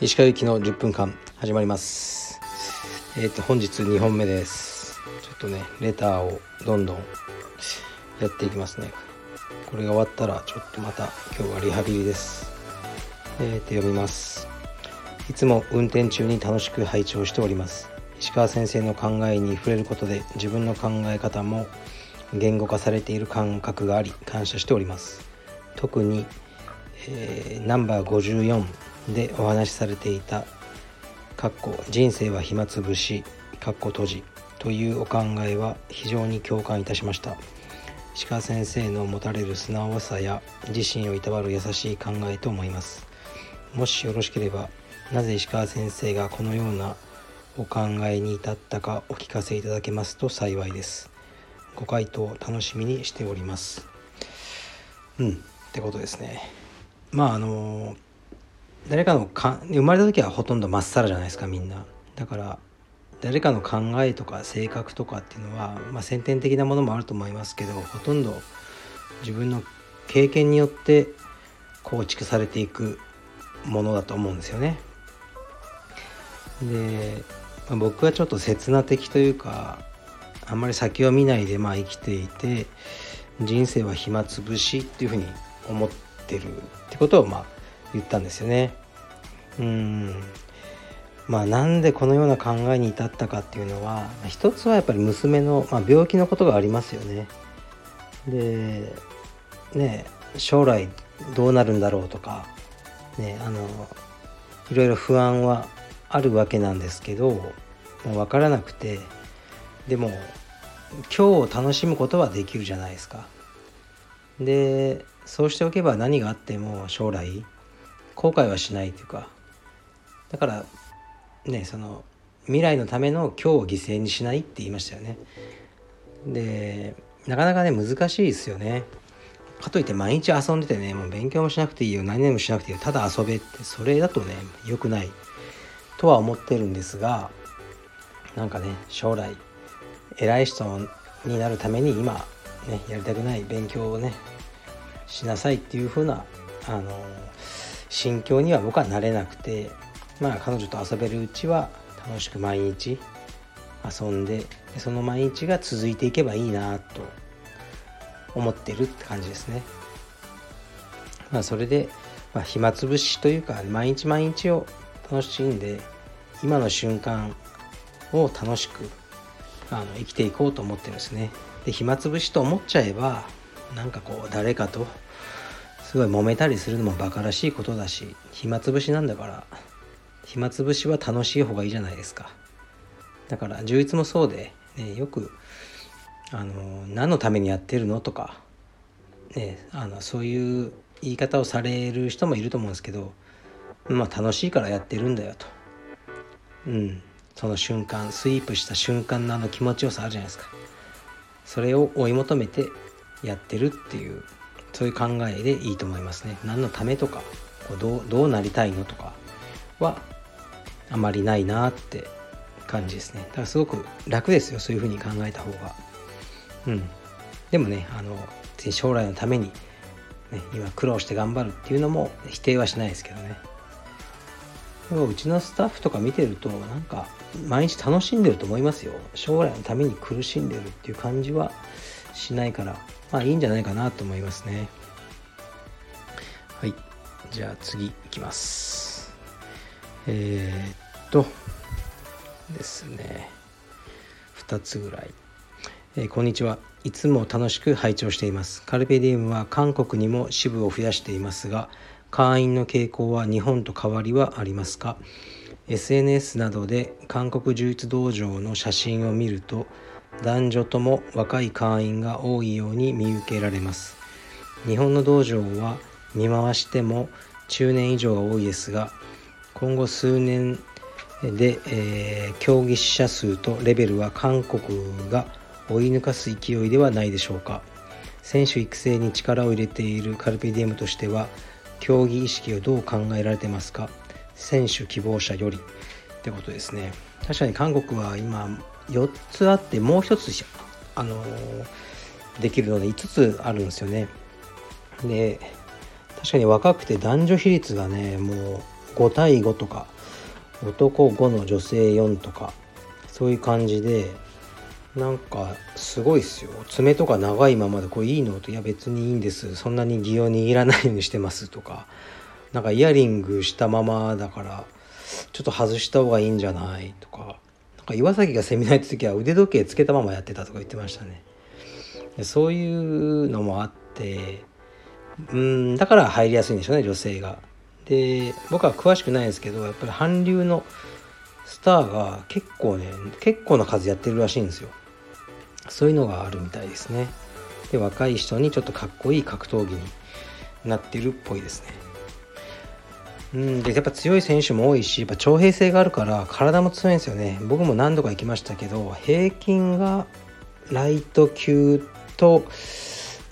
石川由紀の10分間始まります。えっ、ー、と本日2本目です。ちょっとねレターをどんどんやっていきますね。これが終わったらちょっとまた今日はリハビリです。えー、と読みます。いつも運転中に楽しく拝聴しております。石川先生の考えに触れることで自分の考え方も言語化されている感覚があり感謝しております。特に、えー、ナンバー54でお話しされていたかっこ人生は暇つぶしかっこ閉じというお考えは非常に共感いたしました。石川先生の持たれる素直さや自身をいたわる優しい考えと思います。もしよろしければなぜ石川先生がこのようなお考えに至ったかお聞かせいただけますと幸いです。ご回答楽しみにしております。うんってことですね。まああの誰かのか生まれた時はほとんどまっさらじゃないですかみんな。だから誰かの考えとか性格とかっていうのは、まあ、先天的なものもあると思いますけどほとんど自分の経験によって構築されていくものだと思うんですよね。で、まあ、僕はちょっと刹那的というかあんまり先を見ないでまあ生きていて人生は暇つぶしっていうふうに思ってるってことをまあ言ったんですよね。うんまあなんでこのような考えに至ったかっていうのは一つはやっぱり娘の、まあ、病気のことがありますよね。でね将来どうなるんだろうとかねあのいろいろ不安はあるわけなんですけど分からなくてでも今日を楽しむことはできるじゃないですか。でそうしておけば何があっても将来後悔はしないというかだからねその未来のための今日を犠牲にしないって言いましたよね。でなかなかね難しいですよね。かといって毎日遊んでてねもう勉強もしなくていいよ何々もしなくていいよただ遊べってそれだとね良くないとは思ってるんですがなんかね将来偉い人になるために今ねやりたくない勉強をねしなさいっていう風なあの心境には僕はなれなくてまあ彼女と遊べるうちは楽しく毎日遊んでその毎日が続いていけばいいなと思ってるって感じですね。まあ、それで、まあ、暇つぶしというか毎日毎日を楽しんで今の瞬間を楽しくあの生きていこうと思ってるんですね。で暇つぶしと思っちゃえばなんかこう誰かとすごい揉めたりするのもバカらしいことだし暇つぶしなんだから暇つぶしは楽しい方がいいじゃないですか。だから充実もそうで、ね、よくあの何のためにやってるのとか、ね、あのそういう言い方をされる人もいると思うんですけどまあ楽しいからやってるんだよと。うん、その瞬間スイープした瞬間のあの気持ちよさあるじゃないですか。それを追い求めてやってるっていうそういう考えでいいと思いますね。何のためとかどうどうなりたいのとかはあまりないなって感じですね。だからすごく楽ですよそういうふうに考えた方が。うん、でもねあの将来のために、ね、今苦労して頑張るっていうのも否定はしないですけどねうちのスタッフとか見てるとなんか毎日楽しんでると思いますよ。将来のために苦しんでるっていう感じはしないからまあいいんじゃないかなと思いますね。はい。じゃあ次いきます。えー、っとですね。2つぐらい。えー、こんにちは。いつも楽しく拝聴しています。カルペディウムは韓国にも支部を増やしていますが会員の傾向は日本と変わりはありますか？SNS などで韓国柔術道場の写真を見ると男女とも若い会員が多いように見受けられます。日本の道場は見回しても中年以上が多いですが今後数年で、えー、競技者数とレベルは韓国が追い抜かす勢いではないでしょうか。選手育成に力を入れているカルペディエムとしては競技意識をどう考えられてますか？選手希望者より。ってことですね。確かに韓国は今4つあってもう1つあのできるので5つあるんですよね。で確かに若くて男女比率がねもう5対5とか男5の女性4とかそういう感じでなんかすごいっすよ。爪とか長いままでこれいいのといや別にいいんです。そんなに擬を握らないようにしてますとか。なんかイヤリングしたままだからちょっと外した方がいいんじゃないとか。なんか岩崎がセミナー行った時は腕時計つけたままやってたとか言ってましたね。そういうのもあってうんだから入りやすいんでしょうね女性が。で僕は詳しくないですけどやっぱり韓流のスターが結構ね結構な数やってるらしいんですよ。そういうのがあるみたいですね。で若い人にちょっとかっこいい格闘技になってるっぽいですね。うんでやっぱ強い選手も多いしやっぱ徴兵制があるから体も強いんですよね。僕も何度か行きましたけど平均がライト級と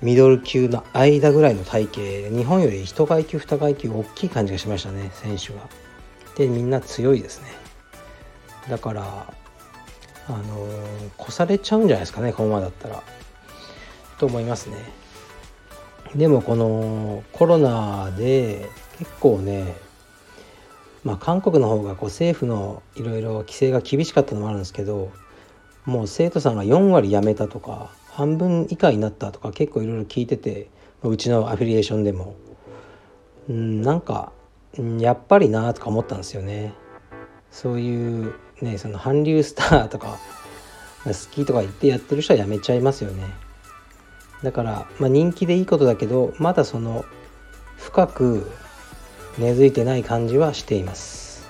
ミドル級の間ぐらいの体型日本より1階級2階級大きい感じがしましたね選手がでみんな強いですね。だからあの、越されちゃうんじゃないですかねこのままだったら。と思いますね。でもこのコロナで結構ねまあ韓国の方がこう政府のいろいろ規制が厳しかったのもあるんですけどもう生徒さんが4割辞めたとか半分以下になったとか結構いろいろ聞いててうちのアフィリエーションでも。うんなんかやっぱりなとか思ったんですよね。そういうねその韓流スターとか好きとか言ってやってる人はやめちゃいますよね。だから、まあ、人気でいいことだけどまだその深く根付いてない感じはしています。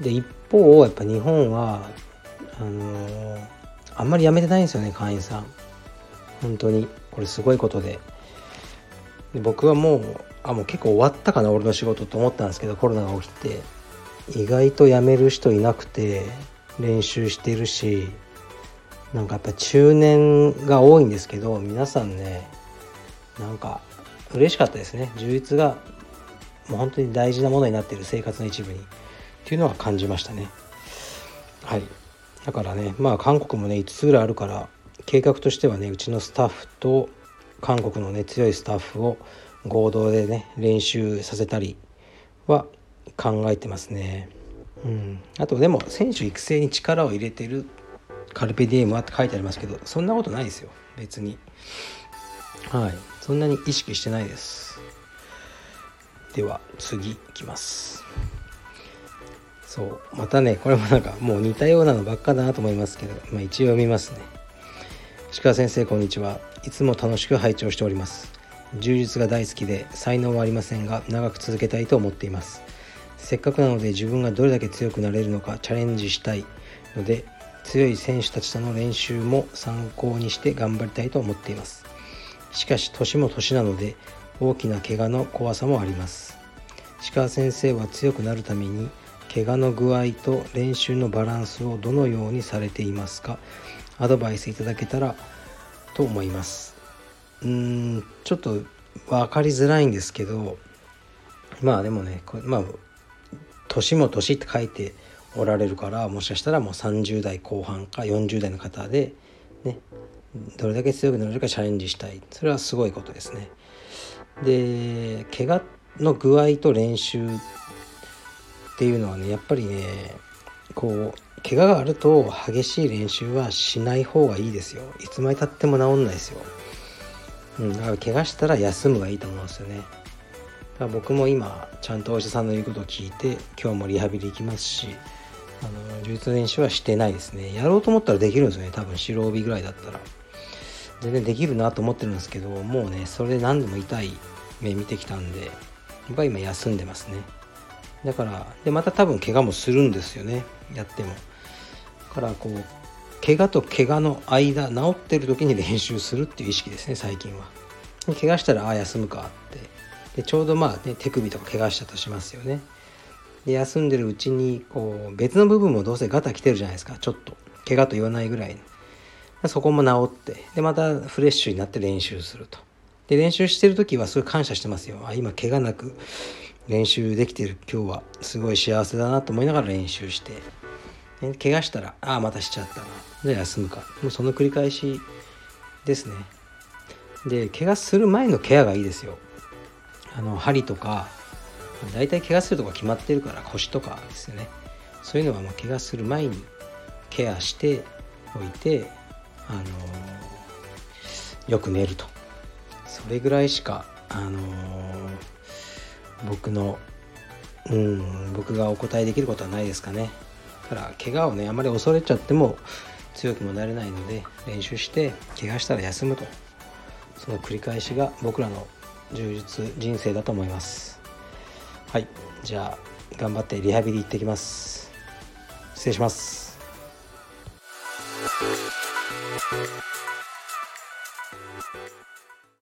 で一方やっぱ日本はあのーあんまり辞めてないんですよね会員さん。本当に。これすごいことで。で僕はもうあもう結構終わったかな俺の仕事と思ったんですけどコロナが起きて。意外と辞める人いなくて練習してるしなんかやっぱ中年が多いんですけど皆さんねなんか嬉しかったですね。充実がもう本当に大事なものになっている生活の一部に。っていうのは感じましたね。はい。だからねまあ韓国もね5つぐらいあるから計画としてはねうちのスタッフと韓国のね強いスタッフを合同でね練習させたりは考えてますね。うん、あとでも選手育成に力を入れてるカルペディエムはって書いてありますけどそんなことないですよ。別に。はい。そんなに意識してないです。では次いきます。そう。またねこれもなんかもう似たようなのばっかだなと思いますけど、まあ、一応読みますね。鹿先生こんにちは。いつも楽しく拝聴しております。充実が大好きで才能はありませんが長く続けたいと思っています。せっかくなので自分がどれだけ強くなれるのかチャレンジしたいので強い選手たちとの練習も参考にして頑張りたいと思っています。しかし年も年なので大きな怪我の怖さもあります。鹿先生は強くなるために怪我の具合と練習のバランスをどのようにされていますかアドバイスいただけたらと思います。うーんちょっと分かりづらいんですけどまあでもねまあ年も年って書いておられるからもしかしたらもう30代後半か40代の方でねどれだけ強くなれるかチャレンジしたい。それはすごいことですね。で怪我の具合と練習っていうのはねやっぱりねこう怪我があると激しい練習はしない方がいいですよ。いつまでたっても治んないですよ、うん、だから怪我したら休むがいいと思うんですよね。だ僕も今ちゃんとお医者さんの言うことを聞いて今日もリハビリ行きますしあの充実練習はしてないですね。やろうと思ったらできるんですよね。多分白帯ぐらいだったら。全然できるなと思ってるんですけどもうねそれで何度も痛い目見てきたんで僕は今休んでますね。だからでまた多分怪我もするんですよね。やっても。だからこう怪我と怪我の間治ってる時に練習するっていう意識ですね最近は。怪我したらああ休むかって。でちょうどまあね手首とか怪我したとしますよね。で休んでるうちにこう別の部分もどうせガタ来てるじゃないですか。ちょっと。怪我と言わないぐらいそこも治って。でまたフレッシュになって練習すると。で練習してる時はすごい感謝してますよ。あ今怪我なく練習できてる。今日はすごい幸せだなと思いながら練習して、怪我したらああまたしちゃったな。じゃあ休むか。もうその繰り返しですね。で怪我する前のケアがいいですよ。あの針とか大体怪我するとこ決まってるから腰とかですよね。そういうのはもう怪我する前にケアしておいてあのよく寝ると。それぐらいしかあの僕のうん僕がお答えできることはないですかね。だから怪我をねあまり恐れちゃっても強くもなれないので練習して怪我したら休むと。その繰り返しが僕らの充実人生だと思います。はい。じゃあ頑張ってリハビリ行ってきます。失礼します。